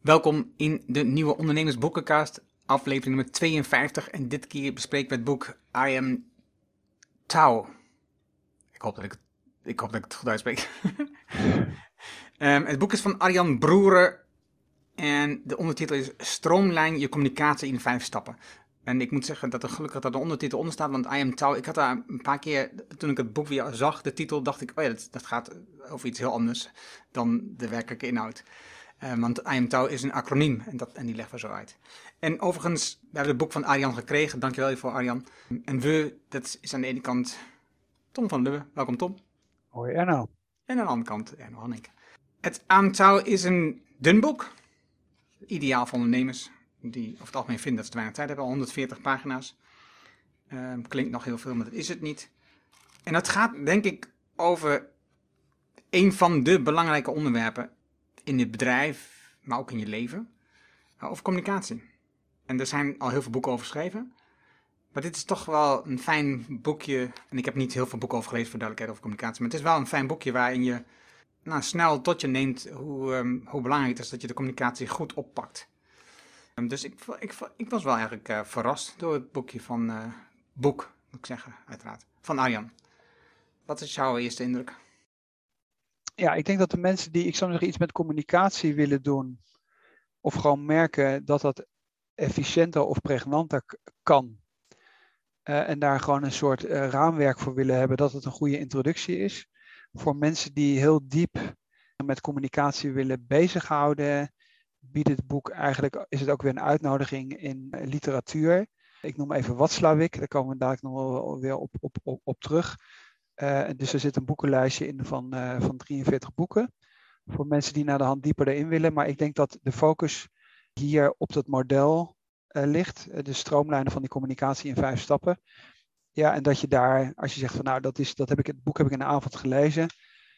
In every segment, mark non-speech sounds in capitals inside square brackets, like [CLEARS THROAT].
Welkom in de nieuwe Ondernemersboekencast, aflevering nummer 52. En dit keer bespreken we het boek I Am Tao. Ik hoop dat ik, ik, hoop dat ik het goed uitspreek. [LAUGHS] Ehm, het boek is van Arjan Broeren en de ondertitel is Stroomlijn je communicatie in vijf stappen. En ik moet zeggen dat er gelukkig dat de ondertitel onder staat, want I Am Tao, ik had daar een paar keer, toen ik het boek weer zag, de titel, dacht ik, oh ja, dat, dat gaat over iets heel anders dan de werkelijke inhoud. Eh, want IMTOW is een acroniem en, dat, en die leggen we zo uit. En overigens, we hebben het boek van Arjan gekregen. Dankjewel hiervoor, Arjan. En we, dat is aan de ene kant Tom van Lubbe. Welkom, Tom. Hoi Erno. En aan de andere kant Erno Hanneke. Het IMTOW is een dun boek. Ideaal voor ondernemers die over het algemeen vinden dat ze te weinig tijd hebben. 140 pagina's. Ehm, klinkt nog heel veel, maar dat is het niet. En dat gaat, denk ik, over een van de belangrijke onderwerpen in het bedrijf, maar ook in je leven, uh, over communicatie. En er zijn al heel veel boeken over geschreven. Maar dit is toch wel een fijn boekje. En ik heb niet heel veel boeken over gelezen voor duidelijkheid over communicatie. Maar het is wel een fijn boekje waarin je nou, snel tot je neemt hoe, ehm, hoe belangrijk het is dat je de communicatie goed oppakt. Ehm, dus ik, ik, ik was wel eigenlijk eh, verrast door het boekje van eh, boek, moet ik zeggen, uiteraard. Van Arjan. Wat is jouw eerste indruk? Ja, ik denk dat de mensen die, ik zou zeggen, iets met communicatie willen doen, of gewoon merken dat dat efficiënter of pregnanter kan, eh, en daar gewoon een soort eh, raamwerk voor willen hebben, dat het een goede introductie is. Voor mensen die heel diep met communicatie willen bezighouden, biedt het boek eigenlijk, is het ook weer een uitnodiging in eh, literatuur. Ik noem even Watzlawick, daar komen we dadelijk nog wel weer op, op, op, op terug. Eh, dus er zit een boekenlijstje in van, eh, van 43 boeken. Voor mensen die naar de hand dieper erin willen. Maar ik denk dat de focus hier op dat model eh, ligt. de stroomlijnen van die communicatie in vijf stappen. Ja, en dat je daar, als je zegt van nou, dat, is, dat heb ik, het boek heb ik in de avond gelezen.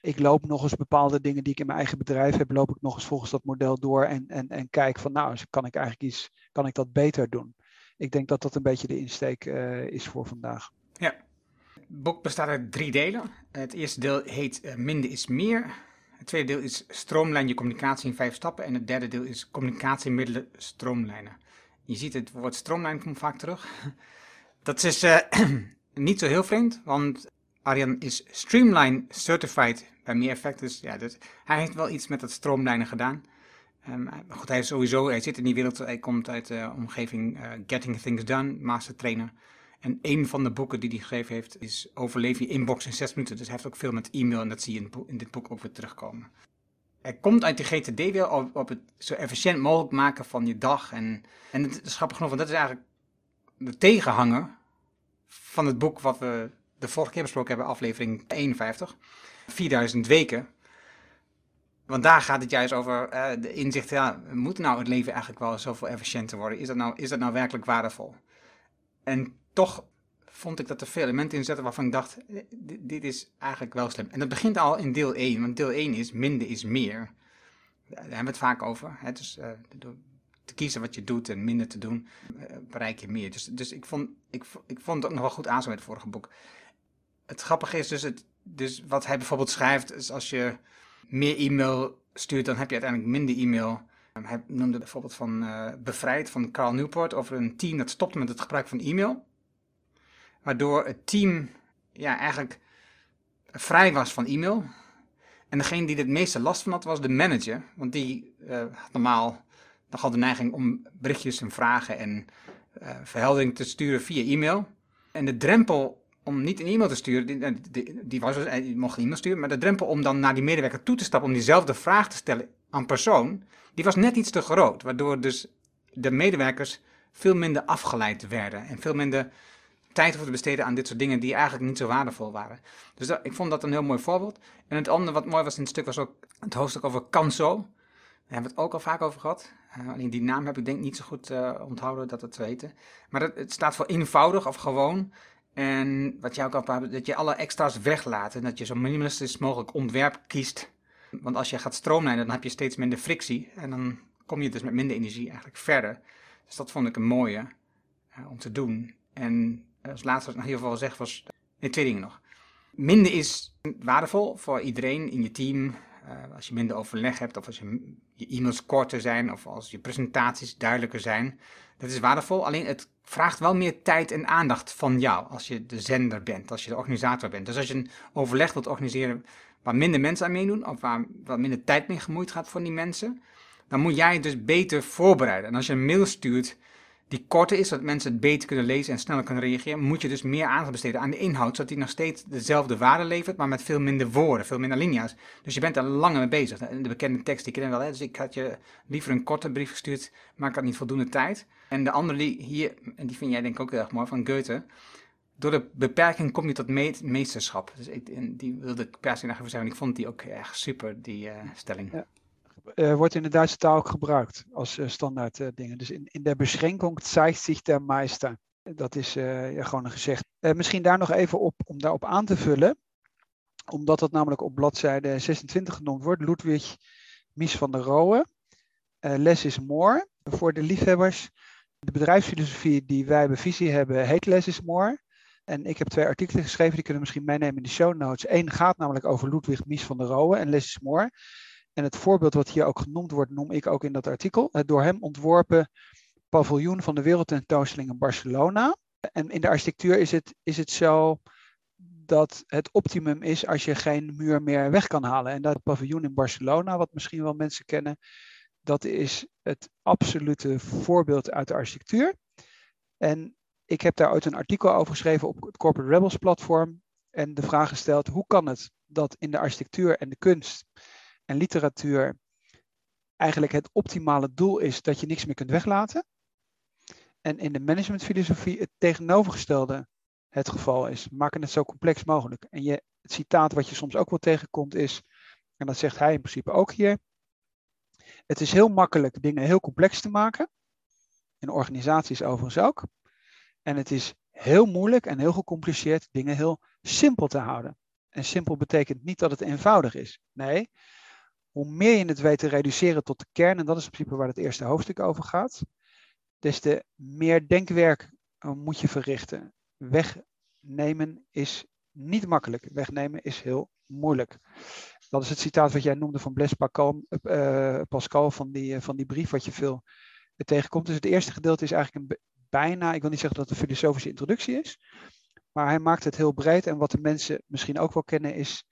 Ik loop nog eens bepaalde dingen die ik in mijn eigen bedrijf heb, loop ik nog eens volgens dat model door en, en, en kijk van nou, kan ik eigenlijk iets, kan ik dat beter doen? Ik denk dat dat een beetje de insteek is voor vandaag. Boek bestaat uit drie delen. Het eerste deel heet eh, Minder is meer. Het tweede deel is Stroomlijn je communicatie in vijf stappen. En het derde deel is Communicatiemiddelen stroomlijnen. Je ziet het woord stroomlijn komt vaak terug. [LAUGHS] Dat is eh, [CLEARS THROAT] niet zo heel vreemd, want Arjan is Streamline Certified bij meer effect. Dus ja, dus hij heeft wel iets met het stroomlijnen gedaan. Ehm, goed, hij is sowieso, hij zit in die wereld, hij komt uit de omgeving eh, Getting Things Done, master trainer. En een van de boeken die hij geschreven heeft is Overleef je inbox in zes minuten. Dus hij heeft ook veel met e-mail en dat zie je in, in dit boek ook weer terugkomen. Hij komt uit de GTD weer op, op het zo efficiënt mogelijk maken van je dag. En, en het is grappig genoeg, want dat is eigenlijk de tegenhanger van het boek wat we de vorige keer besproken hebben, aflevering 51. 4000 weken. Want daar gaat het juist over eh, de inzicht, ja, moet nou het leven eigenlijk wel zoveel efficiënter worden? Is dat nou, is dat nou werkelijk waardevol? En toch vond ik dat er veel elementen in zaten waarvan ik dacht, eh, dit, is eigenlijk wel slim. En dat begint al in deel 1, want deel 1 is minder is meer. Daar hebben we het vaak over. Hè? Dus eh, te kiezen wat je doet en minder te doen, eh, bereik je meer. Dus, dus ik, vond, ik, ik vond het ook nog wel goed aanstaan met het vorige boek. Het grappige is dus, het, dus wat hij bijvoorbeeld schrijft, is als je meer e-mail stuurt, dan heb je uiteindelijk minder e-mail. Hij noemde bijvoorbeeld van Bevrijd van Carl Newport over een team dat stopte met het gebruik van e-mail. Waardoor het team ja, eigenlijk vrij was van e-mail. En degene die er het meeste last van had, was de manager. Want die eh, had normaal nogal de neiging om berichtjes en vragen en eh, verheldering te sturen via e-mail. En de drempel om niet een e-mail te sturen, die, die, die was, dus- eh, die mocht een e-mail sturen, maar de drempel om dan naar die medewerker toe te stappen om diezelfde vraag te stellen aan persoon, die was net iets te groot. Waardoor dus de medewerkers veel minder afgeleid werden en veel minder tijd hoefden te besteden aan dit soort dingen die eigenlijk niet zo waardevol waren. Dus ik vond dat een heel mooi voorbeeld. En het andere wat mooi was in het stuk was ook het hoofdstuk over Kanso. Daar hebben we het ook al vaak over gehad. Uh, alleen die naam heb ik denk niet zo goed uh, onthouden dat het te weten. Maar dat, het staat voor eenvoudig of gewoon. En wat jij ook al hebt, dat je alle extra's weglaat. En dat je zo minimalistisch mogelijk ontwerp kiest. Want als je gaat stroomlijnen, dan heb je steeds minder frictie. En dan kom je dus met minder energie eigenlijk verder. Dus dat vond ik een mooie uh, om te doen. En als laatste wat ik nog heel veel zeg was, nee, twee dingen nog. Minder is waardevol voor iedereen in je team, Uh, als je minder overleg hebt, of als je, je e-mails korter zijn, of als je presentaties duidelijker zijn. Dat is waardevol, alleen het vraagt wel meer tijd en aandacht van jou als je de zender bent, als je de organisator bent. Dus als je een overleg wilt organiseren waar minder mensen aan meedoen, of waar wat minder tijd mee gemoeid gaat voor die mensen, dan moet jij het dus beter voorbereiden. En als je een mail stuurt die korter is, zodat mensen het beter kunnen lezen en sneller kunnen reageren, moet je dus meer aandacht besteden aan de inhoud, zodat die nog steeds dezelfde waarde levert, maar met veel minder woorden, veel minder linia's. Dus je bent er langer mee bezig. De bekende tekst, die ken je wel, hè? dus ik had je liever een korte brief gestuurd, maar ik had niet voldoende tijd. En de andere hier, en die vind jij denk ik ook heel erg mooi, van Goethe, door de beperking kom je tot meesterschap. Dus ik, die wilde ik per se even zeggen, ik vond die ook echt super, die uh, stelling. Ja. Uh, wordt in de Duitse taal ook gebruikt als uh, standaard uh, dingen. Dus in, in de beschränkung zeigt sich der Meister. Dat is gewoon een gezegd. misschien daar nog even op om daarop aan te vullen. Omdat dat namelijk op bladzijde 26 genoemd wordt. Ludwig Mies van der Rohe. less is more. Voor de liefhebbers. De bedrijfsfilosofie die wij bij Visie hebben heet Less is more. En ik heb twee artikelen geschreven, die kunnen we misschien meenemen in de show notes. Eén gaat namelijk over Ludwig Mies van der Rohe en Less is more. En het voorbeeld wat hier ook genoemd wordt, noem ik ook in dat artikel. Het door hem ontworpen paviljoen van de Wereldtentoonstelling in Barcelona. En in de architectuur is het, is het zo dat het optimum is als je geen muur meer weg kan halen. En dat paviljoen in Barcelona, wat misschien wel mensen kennen, dat is het absolute voorbeeld uit de architectuur. En ik heb daar ooit een artikel over geschreven op het Corporate Rebels platform. En de vraag gesteld, hoe kan het dat in de architectuur en de kunst en literatuur eigenlijk het optimale doel is dat je niks meer kunt weglaten. En in de managementfilosofie het tegenovergestelde het geval is. Maken het zo complex mogelijk. En je, het citaat wat je soms ook wel tegenkomt is, en dat zegt hij in principe ook hier. Het is heel makkelijk dingen heel complex te maken. In organisaties overigens ook. En het is heel moeilijk en heel gecompliceerd dingen heel simpel te houden. En simpel betekent niet dat het eenvoudig is. Nee, hoe meer je het weet te reduceren tot de kern, en dat is in principe waar het eerste hoofdstuk over gaat, des te meer denkwerk eh, moet je verrichten. Wegnemen is niet makkelijk. Wegnemen is heel moeilijk. Dat is het citaat wat jij noemde van Blaise Pascal, uh, Pascal van, die, van die brief wat je veel tegenkomt. Dus het eerste gedeelte is eigenlijk een bijna, ik wil niet zeggen dat het een filosofische introductie is, maar hij maakt het heel breed. En wat de mensen misschien ook wel kennen is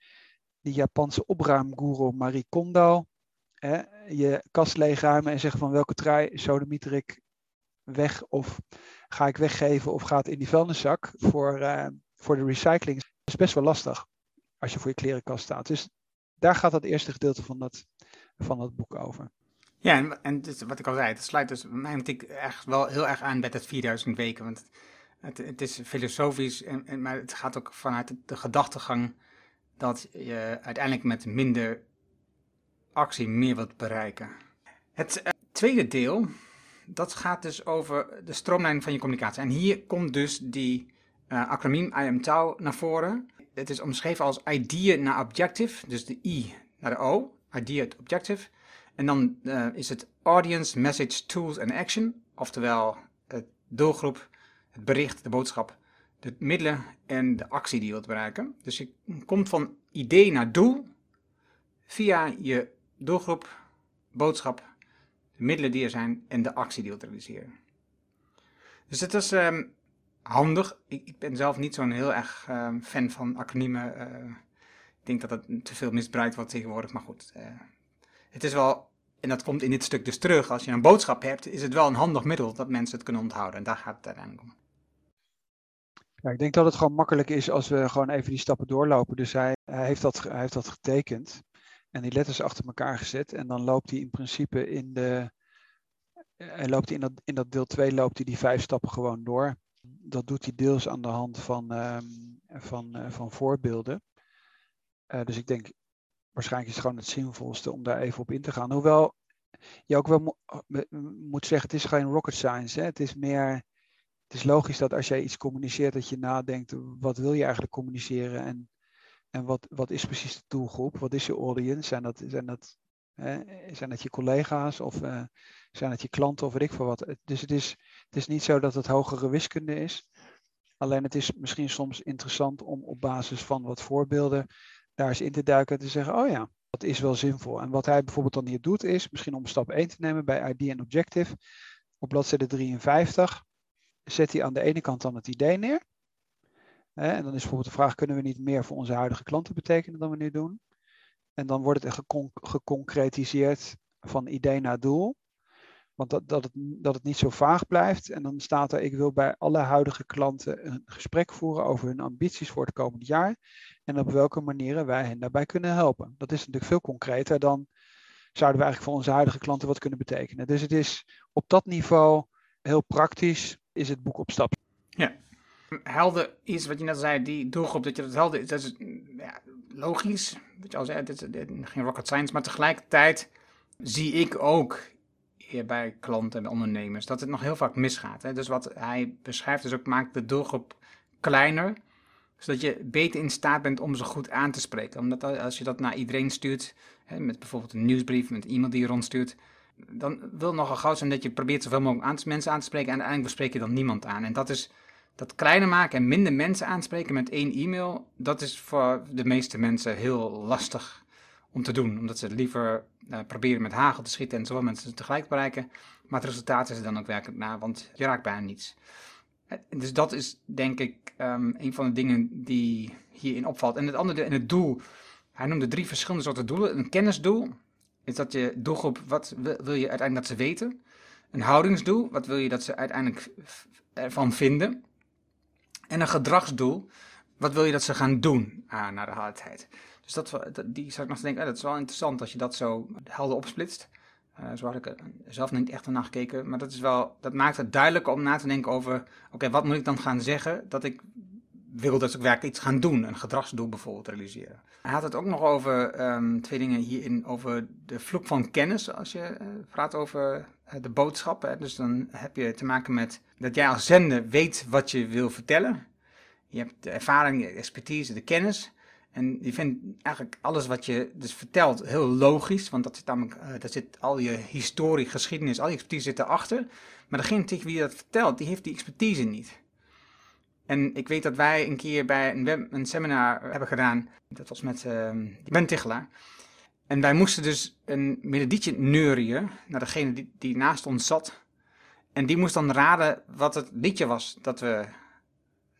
die Japanse opruimgoeroe Marie Kondo. Hè, je kast leegruimen en zeggen van welke trui sodemieter ik weg of ga ik weggeven of gaat in die vuilniszak voor, uh, voor de recycling. Dat is best wel lastig als je voor je klerenkast staat. Dus daar gaat dat eerste gedeelte van dat, van dat boek over. Ja, en, en wat ik al zei, het sluit dus mij ik echt wel heel erg aan bij het 4000 weken. Want het, het is filosofisch, en, en, maar het gaat ook vanuit de gedachtegang dat je uiteindelijk met minder actie meer wilt bereiken. Het uh, tweede deel, dat gaat dus over de stroomlijn van je communicatie. En hier komt dus die uh, acroniem IMTOW naar voren. Het is omschreven als idea naar objective, dus de I naar de O, idea to objective. En dan uh, is het audience, message, tools en action, oftewel het doelgroep, het bericht, de boodschap de middelen en de actie die je wilt bereiken. Dus je komt van idee naar doel via je doelgroep, boodschap, de middelen die er zijn en de actie die je wilt realiseren. Dus het is um, handig. Ik, ik, ben zelf niet zo'n heel erg um, fan van acroniemen. Uh, ik denk dat het te veel misbruikt wordt tegenwoordig, maar goed. Uh, het is wel, en dat komt in dit stuk dus terug, als je een boodschap hebt, is het wel een handig middel dat mensen het kunnen onthouden. En daar gaat het uiteindelijk om. Ja, ik denk dat het gewoon makkelijk is als we gewoon even die stappen doorlopen. Dus hij, heeft, dat, heeft dat getekend en die letters achter elkaar gezet. En dan loopt hij in principe in de. Hij loopt in dat, in dat deel 2 loopt hij die vijf stappen gewoon door. Dat doet hij deels aan de hand van, um, van, uh, van voorbeelden. Uh, dus ik denk, waarschijnlijk is het gewoon het zinvolste om daar even op in te gaan. Hoewel je ook wel mo moet zeggen, het is geen rocket science. Hè? Het is meer het is logisch dat als jij iets communiceert, dat je nadenkt, wat wil je eigenlijk communiceren en, en wat, wat is precies de doelgroep? Wat is je audience? Zijn dat, zijn dat, zijn dat je collega's of uh, zijn dat je klanten of weet ik veel wat? Dus het is, het is niet zo dat het hogere wiskunde is. Alleen het is misschien soms interessant om op basis van wat voorbeelden daar eens in te duiken en te zeggen, oh ja, Dat is wel zinvol. En wat hij bijvoorbeeld dan hier doet is, misschien om stap 1 te nemen bij ID en Objective, op bladzijde 53 zet hij aan de ene kant dan het idee neer. En dan is bijvoorbeeld de vraag, kunnen we niet meer voor onze huidige klanten betekenen dan we nu doen? En dan wordt het geconcretiseerd van idee naar doel. Want dat, dat, het, dat het niet zo vaag blijft. En dan staat er, ik wil bij alle huidige klanten een gesprek voeren over hun ambities voor het komende jaar. En op welke manieren wij hen daarbij kunnen helpen. Dat is natuurlijk veel concreter dan zouden we eigenlijk voor onze huidige klanten wat kunnen betekenen. Dus het is op dat niveau heel praktisch, is het boek op stap. Ja, helder is wat je net zei, die doelgroep dat je dat helder is, dat is ja, logisch. Wat je al zei, het is, geen rocket science, maar tegelijkertijd zie ik ook bij klanten en ondernemers dat het nog heel vaak misgaat. Hè? Dus wat hij beschrijft is ook maakt de doelgroep kleiner, zodat je beter in staat bent om ze goed aan te spreken. Omdat als je dat naar iedereen stuurt, hè, met bijvoorbeeld een nieuwsbrief, met e-mail die je rondstuurt, dan wil nogal gauw zijn dat je probeert zoveel mogelijk mensen aan te spreken en uiteindelijk bespreek je dan niemand aan. En dat is dat kleiner maken en minder mensen aanspreken met één e-mail, dat is voor de meeste mensen heel lastig om te doen. Omdat ze liever uh, proberen met hagel te schieten en zoveel mensen tegelijk bereiken. Maar het resultaat is er dan ook werkelijk na, want je raakt bijna niets. Eh, dus dat is denk ik um, een van de dingen die hierin opvalt. En het andere, en het doel. Hij noemde drie verschillende soorten doelen. Een kennisdoel is dat je doelgroep, wat wil je uiteindelijk dat ze weten? Een houdingsdoel, wat wil je dat ze uiteindelijk ervan vinden? En een gedragsdoel, wat wil je dat ze gaan doen uh, naar de hardheid? Dus dat, die zou ik nog denken, oh, dat is wel interessant als je dat zo helder opsplitst. Uh, zo had ik er zelf niet echt naar gekeken. Maar dat, is wel, dat maakt het duidelijker om na te denken over: oké, wat moet ik dan gaan zeggen dat ik wil dat werkelijk iets gaan doen? Een gedragsdoel bijvoorbeeld realiseren. Hij had het ook nog over um, twee dingen hierin: over de vloek van kennis. Als je uh, praat over uh, de boodschappen. Dus dan heb je te maken met dat jij als zender weet wat je wil vertellen. Je hebt de ervaring, de expertise, de kennis. En die vindt eigenlijk alles wat je dus vertelt heel logisch, want dat zit namelijk, uh, zit al je historie, geschiedenis, al je expertise zit erachter. Maar degene tegen wie je dat vertelt, die heeft die expertise niet. En ik weet dat wij een keer bij een, een seminar hebben gedaan, dat was met uh, Ben Tichelaar. En wij moesten dus een melodietje neurien naar degene die, die naast ons zat. En die moest dan raden wat het liedje was dat we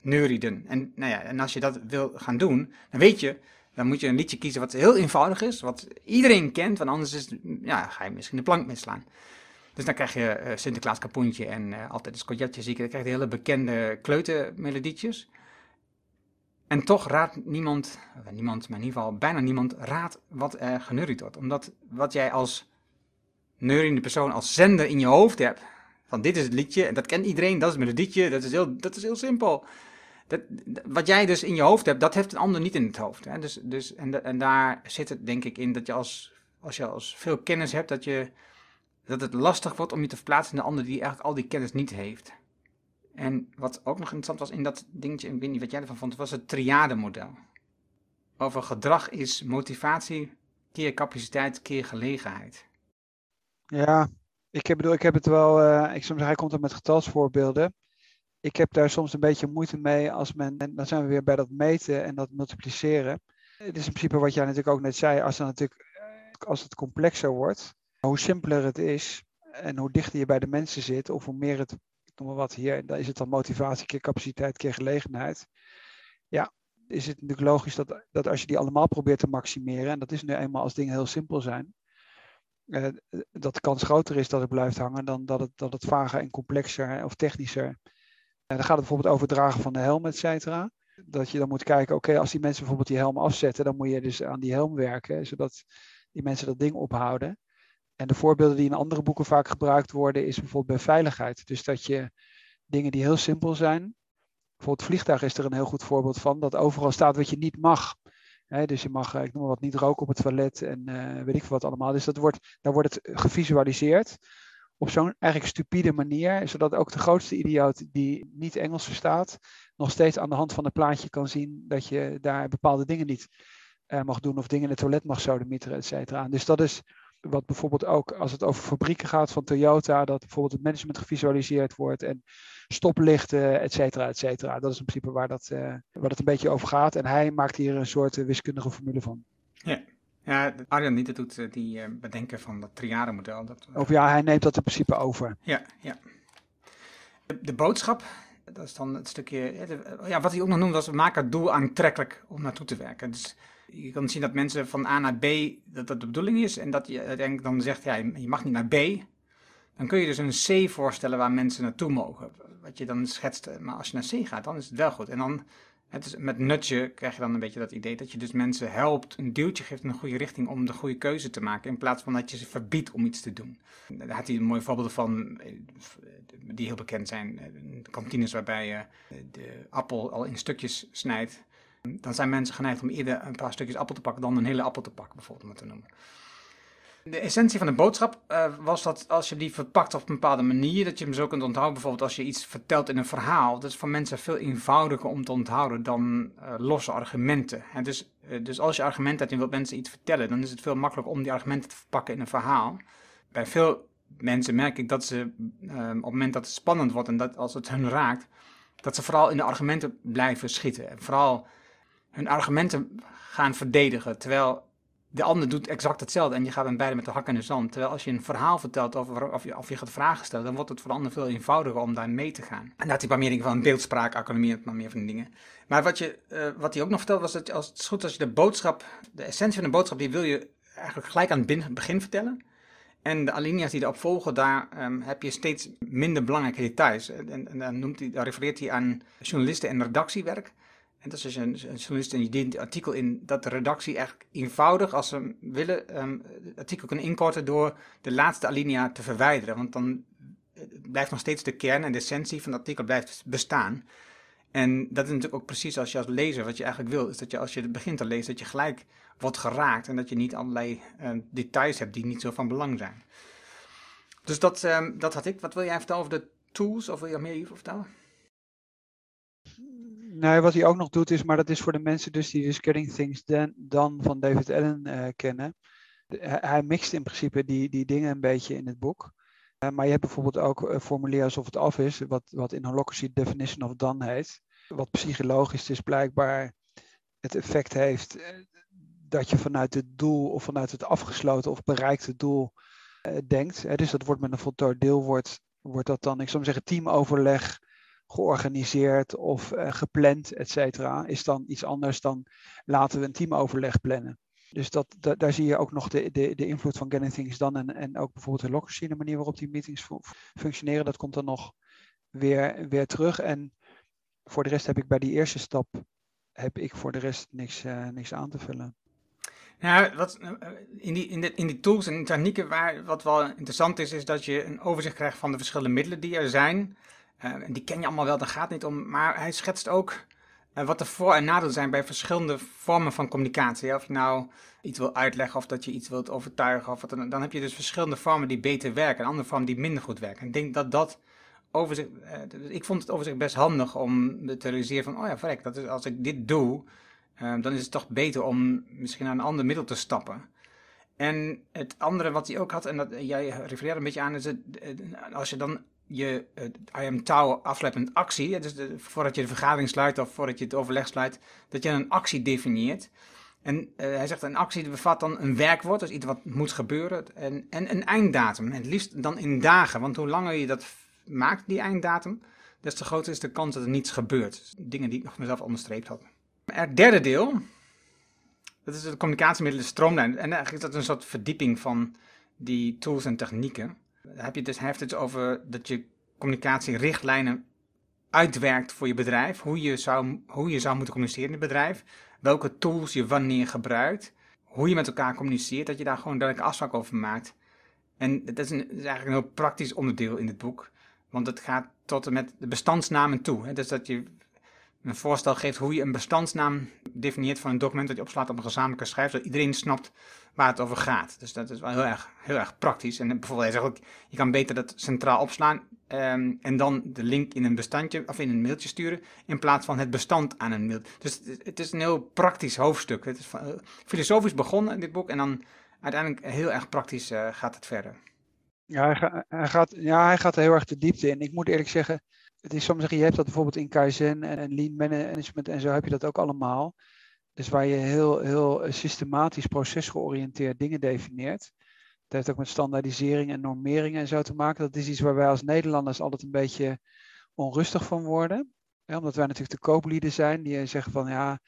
neurieden. En, nou ja, en als je dat wil gaan doen, dan weet je, dan moet je een liedje kiezen wat heel eenvoudig is, wat iedereen kent, want anders is, ja, ga je misschien de plank misslaan. Dus dan krijg je uh, Sinterklaas Kapoentje en uh, altijd een skotjatje zieken. Dan krijg je hele bekende kleutermelodietjes. En toch raadt niemand, niemand, maar in ieder geval bijna niemand, raadt wat er geneuried wordt. Omdat wat jij als neuriende persoon, als zender in je hoofd hebt, van dit is het liedje en dat kent iedereen, dat is het melodietje, dat is heel, dat is heel simpel. Dat, wat jij dus in je hoofd hebt, dat heeft een ander niet in het hoofd. Hè? Dus, dus, en, en daar zit het denk ik in dat je als, als je als veel kennis hebt, dat, je, dat het lastig wordt om je te verplaatsen in de ander die eigenlijk al die kennis niet heeft. En wat ook nog interessant was in dat dingetje, ik wat jij ervan vond, was het triade-model. Over gedrag is motivatie keer capaciteit keer gelegenheid. Ja, ik heb, bedoel, ik heb het wel, uh, ik soms, hij komt er met getalsvoorbeelden ik heb daar soms een beetje moeite mee als men, en dan zijn we weer bij dat meten en dat multipliceren. Het is in principe wat jij natuurlijk ook net zei, als, dan natuurlijk, als het complexer wordt, hoe simpeler het is en hoe dichter je bij de mensen zit, of hoe meer het, noem maar wat hier, dan is het dan motivatie keer capaciteit keer gelegenheid. Ja, is het natuurlijk logisch dat, dat als je die allemaal probeert te maximeren, en dat is nu eenmaal als dingen heel simpel zijn, uh, dat de kans groter is dat het blijft hangen dan dat het, dat het vager en complexer of technischer en dan gaat het bijvoorbeeld over het dragen van de helm, et cetera. Dat je dan moet kijken, oké, als die mensen bijvoorbeeld die helm afzetten, dan moet je dus aan die helm werken, zodat die mensen dat ding ophouden. En de voorbeelden die in andere boeken vaak gebruikt worden, is bijvoorbeeld bij veiligheid. Dus dat je dingen die heel simpel zijn, bijvoorbeeld vliegtuig is er een heel goed voorbeeld van, dat overal staat wat je niet mag. dus je mag, eh, ik noem maar wat, niet roken op het toilet en uh, weet ik veel wat allemaal. Dus dat wordt, daar wordt het gevisualiseerd op zo'n eigenlijk stupide manier, zodat ook de grootste idioot die niet Engels verstaat, nog steeds aan de hand van een plaatje kan zien dat je daar bepaalde dingen niet uh, mag doen of dingen in het toilet mag sodemieteren, et cetera. Dus dat is wat bijvoorbeeld ook als het over fabrieken gaat van Toyota, dat bijvoorbeeld het management gevisualiseerd wordt en stoplichten, et cetera, et cetera. Dat is in principe waar, dat, uh, waar het een beetje over gaat. En hij maakt hier een soort wiskundige formule van. Ja. Ja, Arjan niet, dat doet eh, die bedenken van dat triade-model. Dat, of ja, hij neemt dat in principe over. Ja, ja. De, de boodschap, dat is dan het stukje. Ja, wat hij ook nog noemde was: we maken het doel aantrekkelijk om naartoe te werken. Dus je kan zien dat mensen van A naar B, dat dat de bedoeling is. En dat je uiteindelijk dan zegt: ja, je mag niet naar B. Dan kun je dus een C voorstellen waar mensen naartoe mogen. Wat je dan schetst. Maar als je naar C gaat, dan is het wel goed. En dan het is, met nutje krijg je dan een beetje dat idee dat je dus mensen helpt, een duwtje geeft in een goede richting om de goede keuze te maken, in plaats van dat je ze verbiedt om iets te doen. Daar had hij een mooi voorbeeld van, die heel bekend zijn, kantines waarbij je de appel al in stukjes snijdt. Dan zijn mensen geneigd om eerder een paar stukjes appel te pakken dan een hele appel te pakken, bijvoorbeeld, om te noemen. De essentie van de boodschap uh, was dat als je die verpakt op een bepaalde manier, dat je hem zo kunt onthouden. Bijvoorbeeld als je iets vertelt in een verhaal. Dat is voor mensen veel eenvoudiger om te onthouden dan uh, losse argumenten. En dus, uh, dus als je argumenten hebt en wilt mensen iets vertellen, dan is het veel makkelijker om die argumenten te verpakken in een verhaal. Bij veel mensen merk ik dat ze op het moment dat het spannend wordt en dat als het hun raakt, dat ze vooral in de argumenten blijven schieten. En vooral hun argumenten gaan verdedigen. Terwijl de ander doet exact hetzelfde en je gaat dan beide met de hak in de zand. Terwijl als je een verhaal vertelt over, of, je, of je gaat vragen stellen, dan wordt het voor de ander veel eenvoudiger om daar mee te gaan. En dat maar meer van beeldspraakacademie en meer van die dingen. Maar wat, je, uh, wat hij ook nog vertelt was dat als het is goed als je de boodschap, de essentie van de boodschap, die wil je eigenlijk gelijk aan het begin vertellen. En de alinea's die erop volgen, daar um, heb je steeds minder belangrijke details. En, dan, noemt hij, refereert hij aan journalisten en redactiewerk. En dat is dus een, een journalist en die dient het artikel in dat de redactie eigenlijk eenvoudig, als ze willen, um, het artikel kunnen inkorten door de laatste alinea te verwijderen. Want dan blijft nog steeds de kern en de essentie van het artikel blijft bestaan. En dat is natuurlijk ook precies als je als lezer, wat je eigenlijk wil, is dat je als je het begint te lezen, dat je gelijk wordt geraakt en dat je niet allerlei uh, details hebt die niet zo van belang zijn. Dus dat, um, dat had ik. Wat wil jij vertellen over de tools, of wil je meer hierover vertellen? Nee, wat hij ook nog doet is, maar dat is voor de mensen dus die dus Things Done van David Allen uh, kennen. hij mixt in principe die, die dingen een beetje in het boek. Uh, maar je hebt bijvoorbeeld ook uh, formulier alsof het af is, wat, wat in Holocracy Definition of Done heet. Wat psychologisch dus blijkbaar het effect heeft dat je vanuit het doel of vanuit het afgesloten of bereikte doel denkt. dus dat wordt met een voltooid deel, wordt, wordt dat dan, ik zou zeggen, teamoverleg georganiseerd of uh, gepland, et cetera, is dan iets anders dan laten we een teamoverleg plannen. Dus dat, daar zie je ook nog de, de, de invloed van Getting Things Done en, en ook bijvoorbeeld de Holocracy, de manier waarop die meetings functioneren, dat komt dan nog weer, weer terug. En voor de rest heb ik bij die eerste stap, heb ik voor de rest niks, uh, niks aan te vullen. Ja, wat, eh, in, die, in, de, in die tools en technieken, waar, wat wel interessant is, is dat je een overzicht krijgt van de verschillende middelen die er zijn. Uh, die ken je allemaal wel, daar gaat niet om. Maar hij schetst ook uh, wat de voor- en nadelen zijn bij verschillende vormen van communicatie. Of je nou iets wil uitleggen of dat je iets wilt overtuigen. Of wat dan, dan heb je dus verschillende vormen die beter werken en andere vormen die minder goed werken. En ik denk dat dat overzicht. Uh, ik vond het overzicht best handig om te realiseren van: oh ja, verrek, dat is, als ik dit doe, dan is het toch beter om misschien naar een ander middel te stappen. En het andere wat hij ook had, en dat jij refereerde een beetje aan, is het, als je dan je uh, am touw afsluitend actie, dus voordat je de vergadering sluit of voordat je het overleg sluit, dat je een actie definieert. En uh, hij zegt een actie bevat dan een werkwoord, dus iets wat moet gebeuren, en, en een einddatum. het liefst dan in dagen, want hoe langer je dat maakt, die einddatum, des te groter is de kans dat er niets gebeurt. Dus dingen die ik nog mezelf onderstreept had. Het derde deel, dat is de communicatiemiddelen stroomlijn. En eigenlijk is dat een soort verdieping van die tools en technieken heb je dus, heeft het over dat je communicatierichtlijnen uitwerkt voor je bedrijf. Hoe je, zou, hoe je zou moeten communiceren in het bedrijf. Welke tools je wanneer gebruikt. Hoe je met elkaar communiceert. Dat je daar gewoon duidelijke afspraak over maakt. En dat is eigenlijk een heel praktisch onderdeel in het boek. Want het gaat tot en met de bestandsnamen toe. Hè? Dus dat je een voorstel geeft hoe je een bestandsnaam definieert van een document dat je opslaat op een gezamenlijke schijf, zodat iedereen snapt waar het over gaat. Dus dat is wel heel erg, heel erg praktisch. En bijvoorbeeld, hij zegt ook, je kan beter dat centraal opslaan um, en dan de link in een bestandje of in een mailtje sturen, in plaats van het bestand aan een mail. Dus het is een heel praktisch hoofdstuk. Het is filosofisch begonnen dit boek en dan uiteindelijk heel erg praktisch uh, gaat het verder. Ja hij, hij, gaat, ja, hij gaat er heel erg de diepte in. Ik moet eerlijk zeggen, het is soms zeggen, je hebt dat bijvoorbeeld in Kaizen en, Lean Management en zo heb je dat ook allemaal. Dus waar je heel, heel systematisch, procesgeoriënteerd dingen definieert. Dat heeft ook met standaardisering en normeringen en zo te maken. Dat is iets waar wij als Nederlanders altijd een beetje onrustig van worden. omdat wij natuurlijk de kooplieden zijn die zeggen van ja,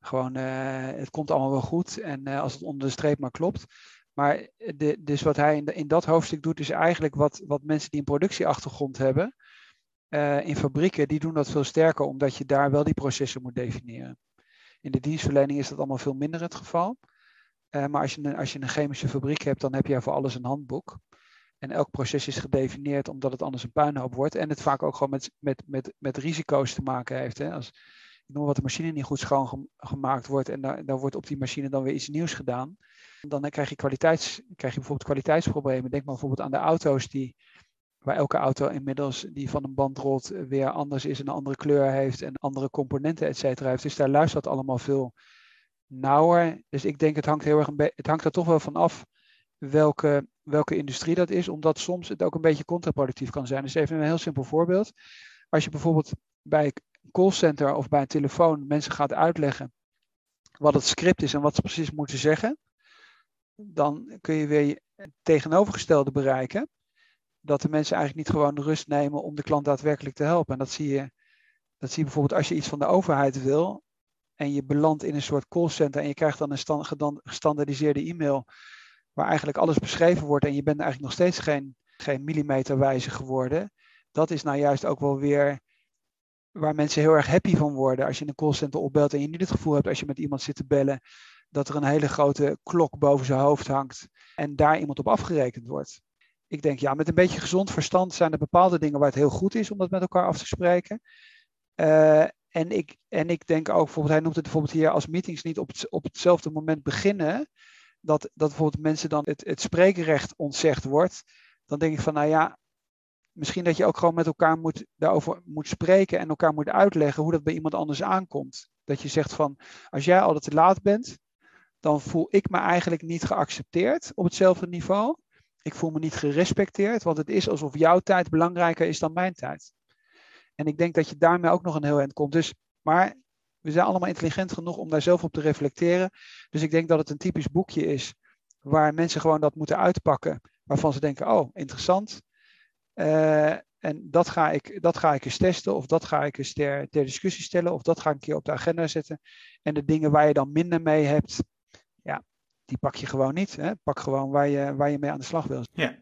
gewoon uh, het komt allemaal wel goed en uh, als het onder de streep maar klopt. Maar de, dus wat hij in, in, dat hoofdstuk doet, is eigenlijk wat, wat mensen die een productieachtergrond hebben, uh, in fabrieken, die doen dat veel sterker, omdat je daar wel die processen moet definiëren. In de dienstverlening is dat allemaal veel minder het geval. Uh, maar als je, een, als je een chemische fabriek hebt, dan heb je voor alles een handboek. En elk proces is gedefinieerd omdat het anders een puinhoop wordt. En het vaak ook gewoon met, met, met, met risico's te maken heeft. Hè. Als, ik noem wat de machine niet goed schoongemaakt wordt en daar, daar wordt op die machine dan weer iets nieuws gedaan. Dan krijg je, kwaliteits, krijg je bijvoorbeeld kwaliteitsproblemen. Denk maar bijvoorbeeld aan de auto's die, waar elke auto inmiddels die van een band rolt weer anders is, een andere kleur heeft en andere componenten, et cetera, heeft. Dus daar luistert allemaal veel nauwer. Dus ik denk het hangt heel erg het hangt er toch wel van af welke, welke industrie dat is, omdat soms het ook een beetje contraproductief kan zijn. Dus even een heel simpel voorbeeld. Als je bijvoorbeeld bij een callcenter of bij een telefoon mensen gaat uitleggen wat het script is en wat ze precies moeten zeggen, dan kun je weer het tegenovergestelde bereiken. Dat de mensen eigenlijk niet gewoon rust nemen om de klant daadwerkelijk te helpen. En dat zie je, dat zie je bijvoorbeeld als je iets van de overheid wil en je belandt in een soort callcenter en je krijgt dan een gestandaardiseerde e-mail waar eigenlijk alles beschreven wordt en je bent eigenlijk nog steeds geen, geen millimeterwijze geworden. Dat is nou juist ook wel weer waar mensen heel erg happy van worden. Als je een callcenter opbelt en je niet het gevoel hebt als je met iemand zit te bellen, dat er een hele grote klok boven zijn hoofd hangt en daar iemand op afgerekend wordt. Ik denk, ja, met een beetje gezond verstand zijn er bepaalde dingen waar het heel goed is om dat met elkaar af te spreken. Uh, en, ik, en ik denk ook, bijvoorbeeld, hij noemt het bijvoorbeeld hier als meetings niet op, het, op hetzelfde moment beginnen, dat, dat bijvoorbeeld mensen dan het, het spreekrecht ontzegd wordt. Dan denk ik van, nou ja, misschien dat je ook gewoon met elkaar moet, daarover moet spreken en elkaar moet uitleggen hoe dat bij iemand anders aankomt. Dat je zegt van, als jij altijd te laat bent, dan voel ik me eigenlijk niet geaccepteerd op hetzelfde niveau. Ik voel me niet gerespecteerd, want het is alsof jouw tijd belangrijker is dan mijn tijd. En ik denk dat je daarmee ook nog een heel eind komt. Dus, maar we zijn allemaal intelligent genoeg om daar zelf op te reflecteren. Dus ik denk dat het een typisch boekje is waar mensen gewoon dat moeten uitpakken. Waarvan ze denken, oh, interessant. Uh, en dat ga, ik, dat ga ik eens testen, of dat ga ik eens ter, ter discussie stellen, of dat ga ik een keer op de agenda zetten. En de dingen waar je dan minder mee hebt, die pak je gewoon niet. Hè? Pak gewoon waar je, waar je mee aan de slag wil. Ja.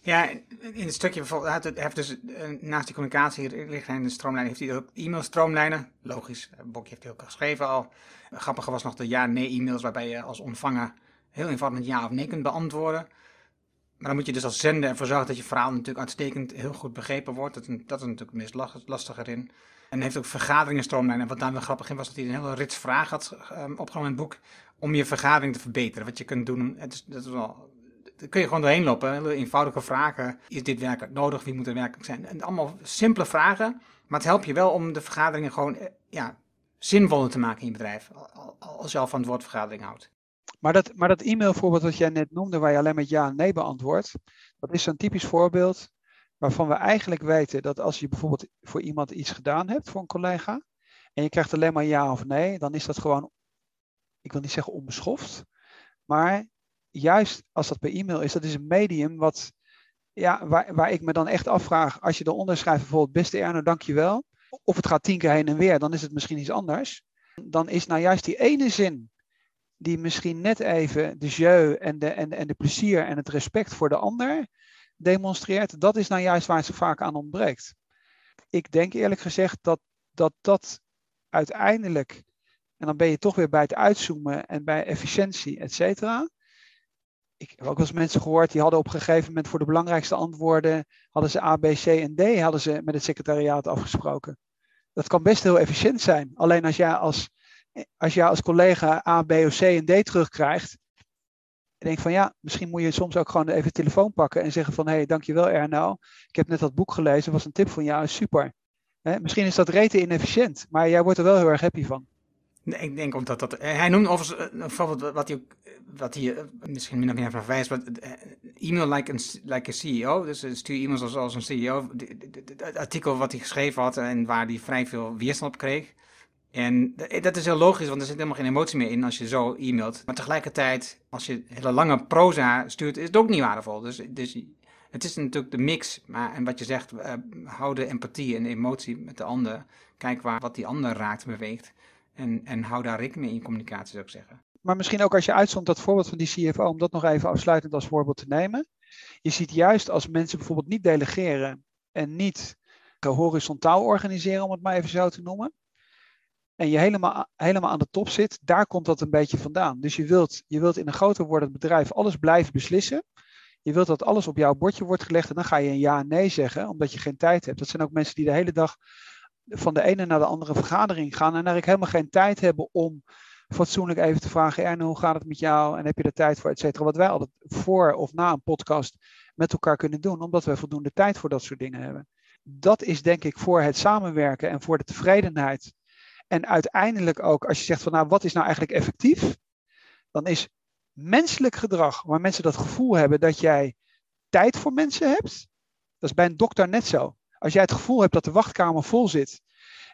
Ja, in het stukje bijvoorbeeld, hij heeft dus eh, naast die communicatie richtlijn de stroomlijnen, heeft hij ook e-mail-stroomlijnen. Logisch, Bokje heeft hij ook geschreven al. Grappiger was nog de ja-nee-e-mails, waarbij je als ontvanger heel eenvoudig met ja of nee kunt beantwoorden. Maar dan moet je dus als zender ervoor zorgen dat je verhaal natuurlijk uitstekend heel goed begrepen wordt. Dat, dat is natuurlijk het meest lastige erin. En hij heeft ook vergaderingen stroomlijnen. En wat daar wel grappig in was, dat hij een hele rits vragen had um, opgenomen in het boek. Om je vergadering te verbeteren. Wat je kunt doen. Het is, dat daar kun je gewoon doorheen lopen. Eenvoudige vragen. Is dit werkelijk nodig? Wie moet er werkelijk zijn? En allemaal simpele vragen. Maar het helpt je wel om de vergaderingen gewoon eh, ja, zinvoller te maken in je bedrijf. Als je al van het woord vergadering houdt. Maar dat, maar dat e-mailvoorbeeld wat jij net noemde, waar je alleen met ja en nee beantwoordt, dat is zo'n typisch voorbeeld waarvan we eigenlijk weten dat als je bijvoorbeeld voor iemand iets gedaan hebt, voor een collega, en je krijgt alleen maar ja of nee, dan is dat gewoon, ik wil niet zeggen onbeschoft, maar juist als dat per e-mail is, dat is een medium wat, ja, waar, waar ik me dan echt afvraag, als je eronder schrijft bijvoorbeeld, beste Erno, dankjewel, of het gaat tien keer heen en weer, dan is het misschien iets anders. Dan is nou juist die ene zin, die misschien net even de jeu en de, en, en de plezier en het respect voor de ander demonstreert, dat is nou juist waar het zo vaak aan ontbreekt. Ik denk eerlijk gezegd dat dat, dat uiteindelijk, en dan ben je toch weer bij het uitzoomen en bij efficiëntie, et cetera, ik heb ook wel eens mensen gehoord die hadden op een gegeven moment voor de belangrijkste antwoorden, hadden ze A, B, C en D hadden ze met het secretariaat afgesproken. Dat kan best heel efficiënt zijn. Alleen als jij als, als, jij als collega A, B of C en D terugkrijgt, denk ik van ja, misschien moet je soms ook gewoon even de telefoon pakken en zeggen van hé, dankjewel Erno. Ik heb net dat boek gelezen, was een tip van jou, super. misschien is dat rete inefficiënt, maar jij wordt er wel heel erg happy van. Ik denk ook dat. Eh, hij noemt overigens bijvoorbeeld wat hij, wat hij misschien min of meer verwijst, maar e-mail like, een, like a CEO. Dus stuur e-mails als, als een CEO. Het artikel wat hij geschreven had en waar hij vrij veel weerstand op kreeg. En dat is heel logisch, want er zit helemaal geen emotie meer in als je zo e-mailt. Maar tegelijkertijd, als je hele lange proza stuurt, is het ook niet waardevol. Dus, dus het is natuurlijk de mix. Maar, en wat je zegt, uh, de empathie en emotie met de ander. Kijk waar, wat die ander raakt, beweegt. En, en hou daar rekening in je communicatie, zou ik zeggen. Maar misschien ook als je uitzond dat voorbeeld van die CFO, om dat nog even afsluitend als voorbeeld te nemen. Je ziet juist als mensen bijvoorbeeld niet delegeren en niet horizontaal organiseren, om het maar even zo te noemen. En je helemaal, helemaal aan de top zit, daar komt dat een beetje vandaan. Dus je wilt, je wilt in een groter wordend bedrijf alles blijven beslissen. Je wilt dat alles op jouw bordje wordt gelegd en dan ga je een ja en nee zeggen, omdat je geen tijd hebt. Dat zijn ook mensen die de hele dag van de ene naar de andere vergadering gaan en eigenlijk helemaal geen tijd hebben om fatsoenlijk even te vragen, Erne, hoe gaat het met jou en heb je er tijd voor, et cetera. Wat wij altijd voor of na een podcast met elkaar kunnen doen, omdat we voldoende tijd voor dat soort dingen hebben. Dat is denk ik voor het samenwerken en voor de tevredenheid. En uiteindelijk ook, als je zegt van nou, wat is nou eigenlijk effectief? Dan is menselijk gedrag, waar mensen dat gevoel hebben dat jij tijd voor mensen hebt. Dat is bij een dokter net zo. Als jij het gevoel hebt dat de wachtkamer vol zit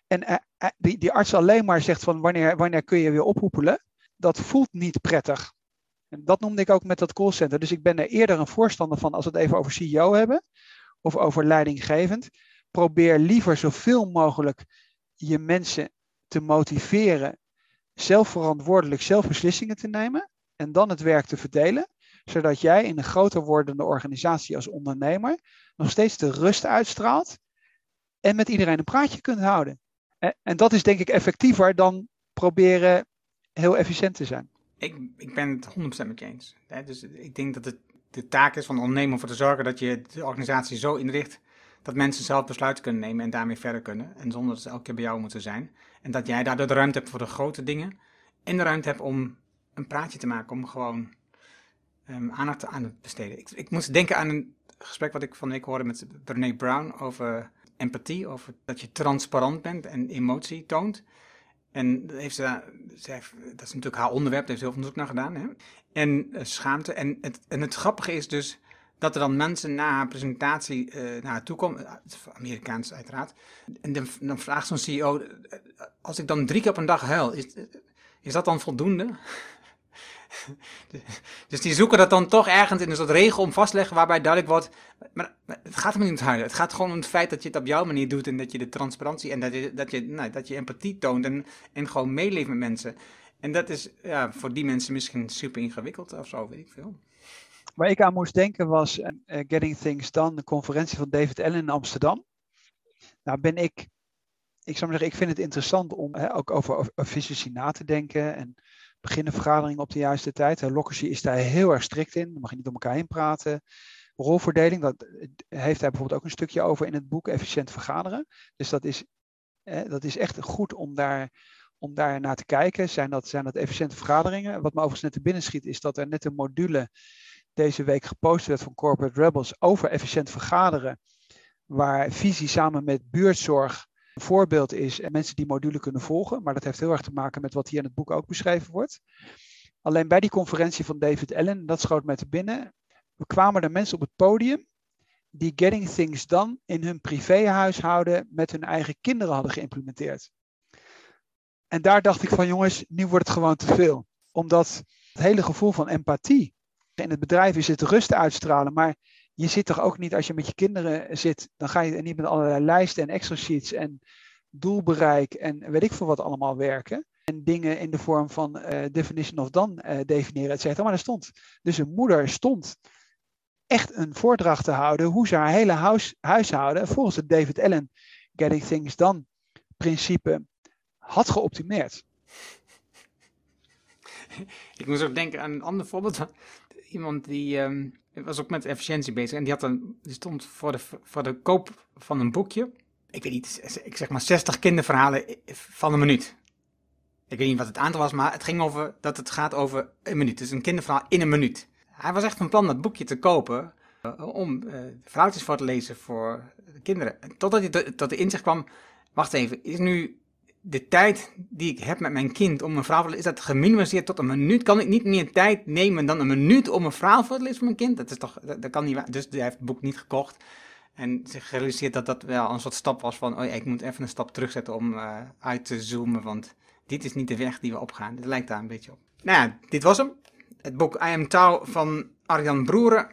en eh, eh, die, die arts alleen maar zegt van wanneer, wanneer kun je weer ophoepelen, dat voelt niet prettig. En dat noemde ik ook met dat callcenter. Dus ik ben er eerder een voorstander van als we het even over CEO hebben of over leidinggevend. Probeer liever zoveel mogelijk je mensen te motiveren zelfverantwoordelijk zelf beslissingen te nemen en dan het werk te verdelen, zodat jij in een groter wordende organisatie als ondernemer nog steeds de rust uitstraalt en met iedereen een praatje kunt houden. En dat is denk ik effectiever dan proberen heel efficiënt te zijn. Ik, ik ben het 100% met je eens. Dus ik denk dat het de taak is van de ondernemer om ervoor te zorgen dat je de organisatie zo inricht dat mensen zelf besluiten kunnen nemen en daarmee verder kunnen. En zonder dat ze elke keer bij jou moeten zijn. En dat jij daardoor de ruimte hebt voor de grote dingen. En de ruimte hebt om een praatje te maken, om gewoon um, aandacht aan te besteden. Ik, ik moest denken aan een gesprek wat ik van week hoorde met Brené Brown over empathie, over dat je transparant bent en emotie toont. En heeft ze, dat is natuurlijk haar onderwerp, daar heeft ze heel veel onderzoek naar gedaan. Hè? En uh, schaamte. En het, en het grappige is dus dat er dan mensen na haar presentatie uh, naar haar toe komen, uh, Amerikaans uiteraard. En dan, dan vraagt zo'n CEO, als ik dan drie keer op een dag huil, is, is dat dan voldoende? [LAUGHS] dus die zoeken dat dan toch ergens in een soort regel om vastleggen waarbij duidelijk wordt. Maar, het gaat helemaal niet om het huilen. Het gaat gewoon om het feit dat je het op jouw manier doet en dat je de transparantie en dat je, dat je, nou, dat je empathie toont en, en gewoon meeleeft met mensen. En dat is ja, voor die mensen misschien super ingewikkeld of zo, weet ik veel. Waar ik aan moest denken was uh, Getting Things Done, de conferentie van David Allen in Amsterdam. Nou ben ik, ik zou maar zeggen, ik vind het interessant om hè, ook over efficiëntie na te denken en beginnen vergaderingen op de juiste tijd. Lockersy is daar heel erg strikt in. Dan mag je niet om elkaar heen praten. Rolverdeling, dat heeft hij bijvoorbeeld ook een stukje over in het boek Efficiënt vergaderen. Dus dat is, dat is echt goed om daar, om daar naar te kijken. Zijn dat, zijn dat efficiënte vergaderingen? Wat me overigens net te binnen schiet, is dat er net een module deze week gepost werd van Corporate Rebels over efficiënt vergaderen. Waar visie samen met buurtzorg een voorbeeld is en mensen die module kunnen volgen. Maar dat heeft heel erg te maken met wat hier in het boek ook beschreven wordt. Alleen bij die conferentie van David Allen, dat schoot mij te binnen, we kwamen er mensen op het podium die Getting Things Done in hun privéhuishouden met hun eigen kinderen hadden geïmplementeerd. En daar dacht ik van jongens, nu wordt het gewoon te veel. Omdat het hele gevoel van empathie in het bedrijf is het rust uitstralen, maar je zit toch ook niet als je met je kinderen zit, dan ga je niet met allerlei lijsten en extra sheets en doelbereik en weet ik veel wat allemaal werken. En dingen in de vorm van uh, definition of done uh, definiëren, et cetera. Maar er stond, dus een moeder stond echt een voordracht te houden hoe ze haar hele huis, huishouden volgens het David Allen Getting Things Done principe had geoptimeerd. [LAUGHS] Ik moest ook denken aan een ander voorbeeld. Iemand die um, was ook met efficiëntie bezig en die, had stond voor de, voor de koop van een boekje. Ik weet niet, ik zeg maar 60 kinderverhalen van een minuut. Ik weet niet wat het aantal was, maar het ging over dat het gaat over een minuut. Dus een kinderverhaal in een minuut. Hij was echt van plan dat boekje te kopen uh, om uh, verhaaltjes voor te lezen voor de kinderen. Totdat hij tot de inzicht kwam, wacht even, is nu de tijd die ik heb met mijn kind om een verhaal te lezen, is dat geminimaliseerd tot een minuut? Kan ik niet meer tijd nemen dan een minuut om een verhaal voor te lezen voor mijn kind? Dat is toch, dat, kan niet Dus hij heeft het boek niet gekocht. En zich gerealiseerd dat dat wel een soort stap was van, oh ja, ik moet even een stap terugzetten om uh, uit te zoomen, want dit is niet de weg die we opgaan. Het lijkt daar een beetje op. Nou ja, dit was hem. Het boek I Am Tau van Arjan Broeren.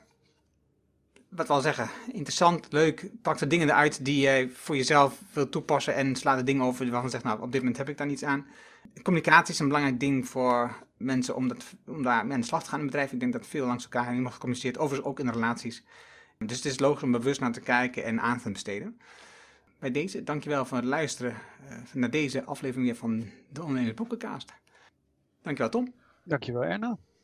Wat wel zeggen, interessant, leuk. Pak de dingen eruit die je voor jezelf wilt toepassen en sla de dingen over waarvan je zegt, nou, op dit moment heb ik daar niets aan. Communicatie is een belangrijk ding voor mensen om, dat, om daar mee aan slag te gaan in het bedrijf. Ik denk dat veel langs elkaar heen wordt gecommuniceerd, overigens ook in relaties. Dus het is logisch om bewust naar te kijken en aan te besteden. Bij deze, dankjewel voor het luisteren uh, naar deze aflevering weer van de Online Boekencast. Dankjewel Tom. Dankjewel Erna.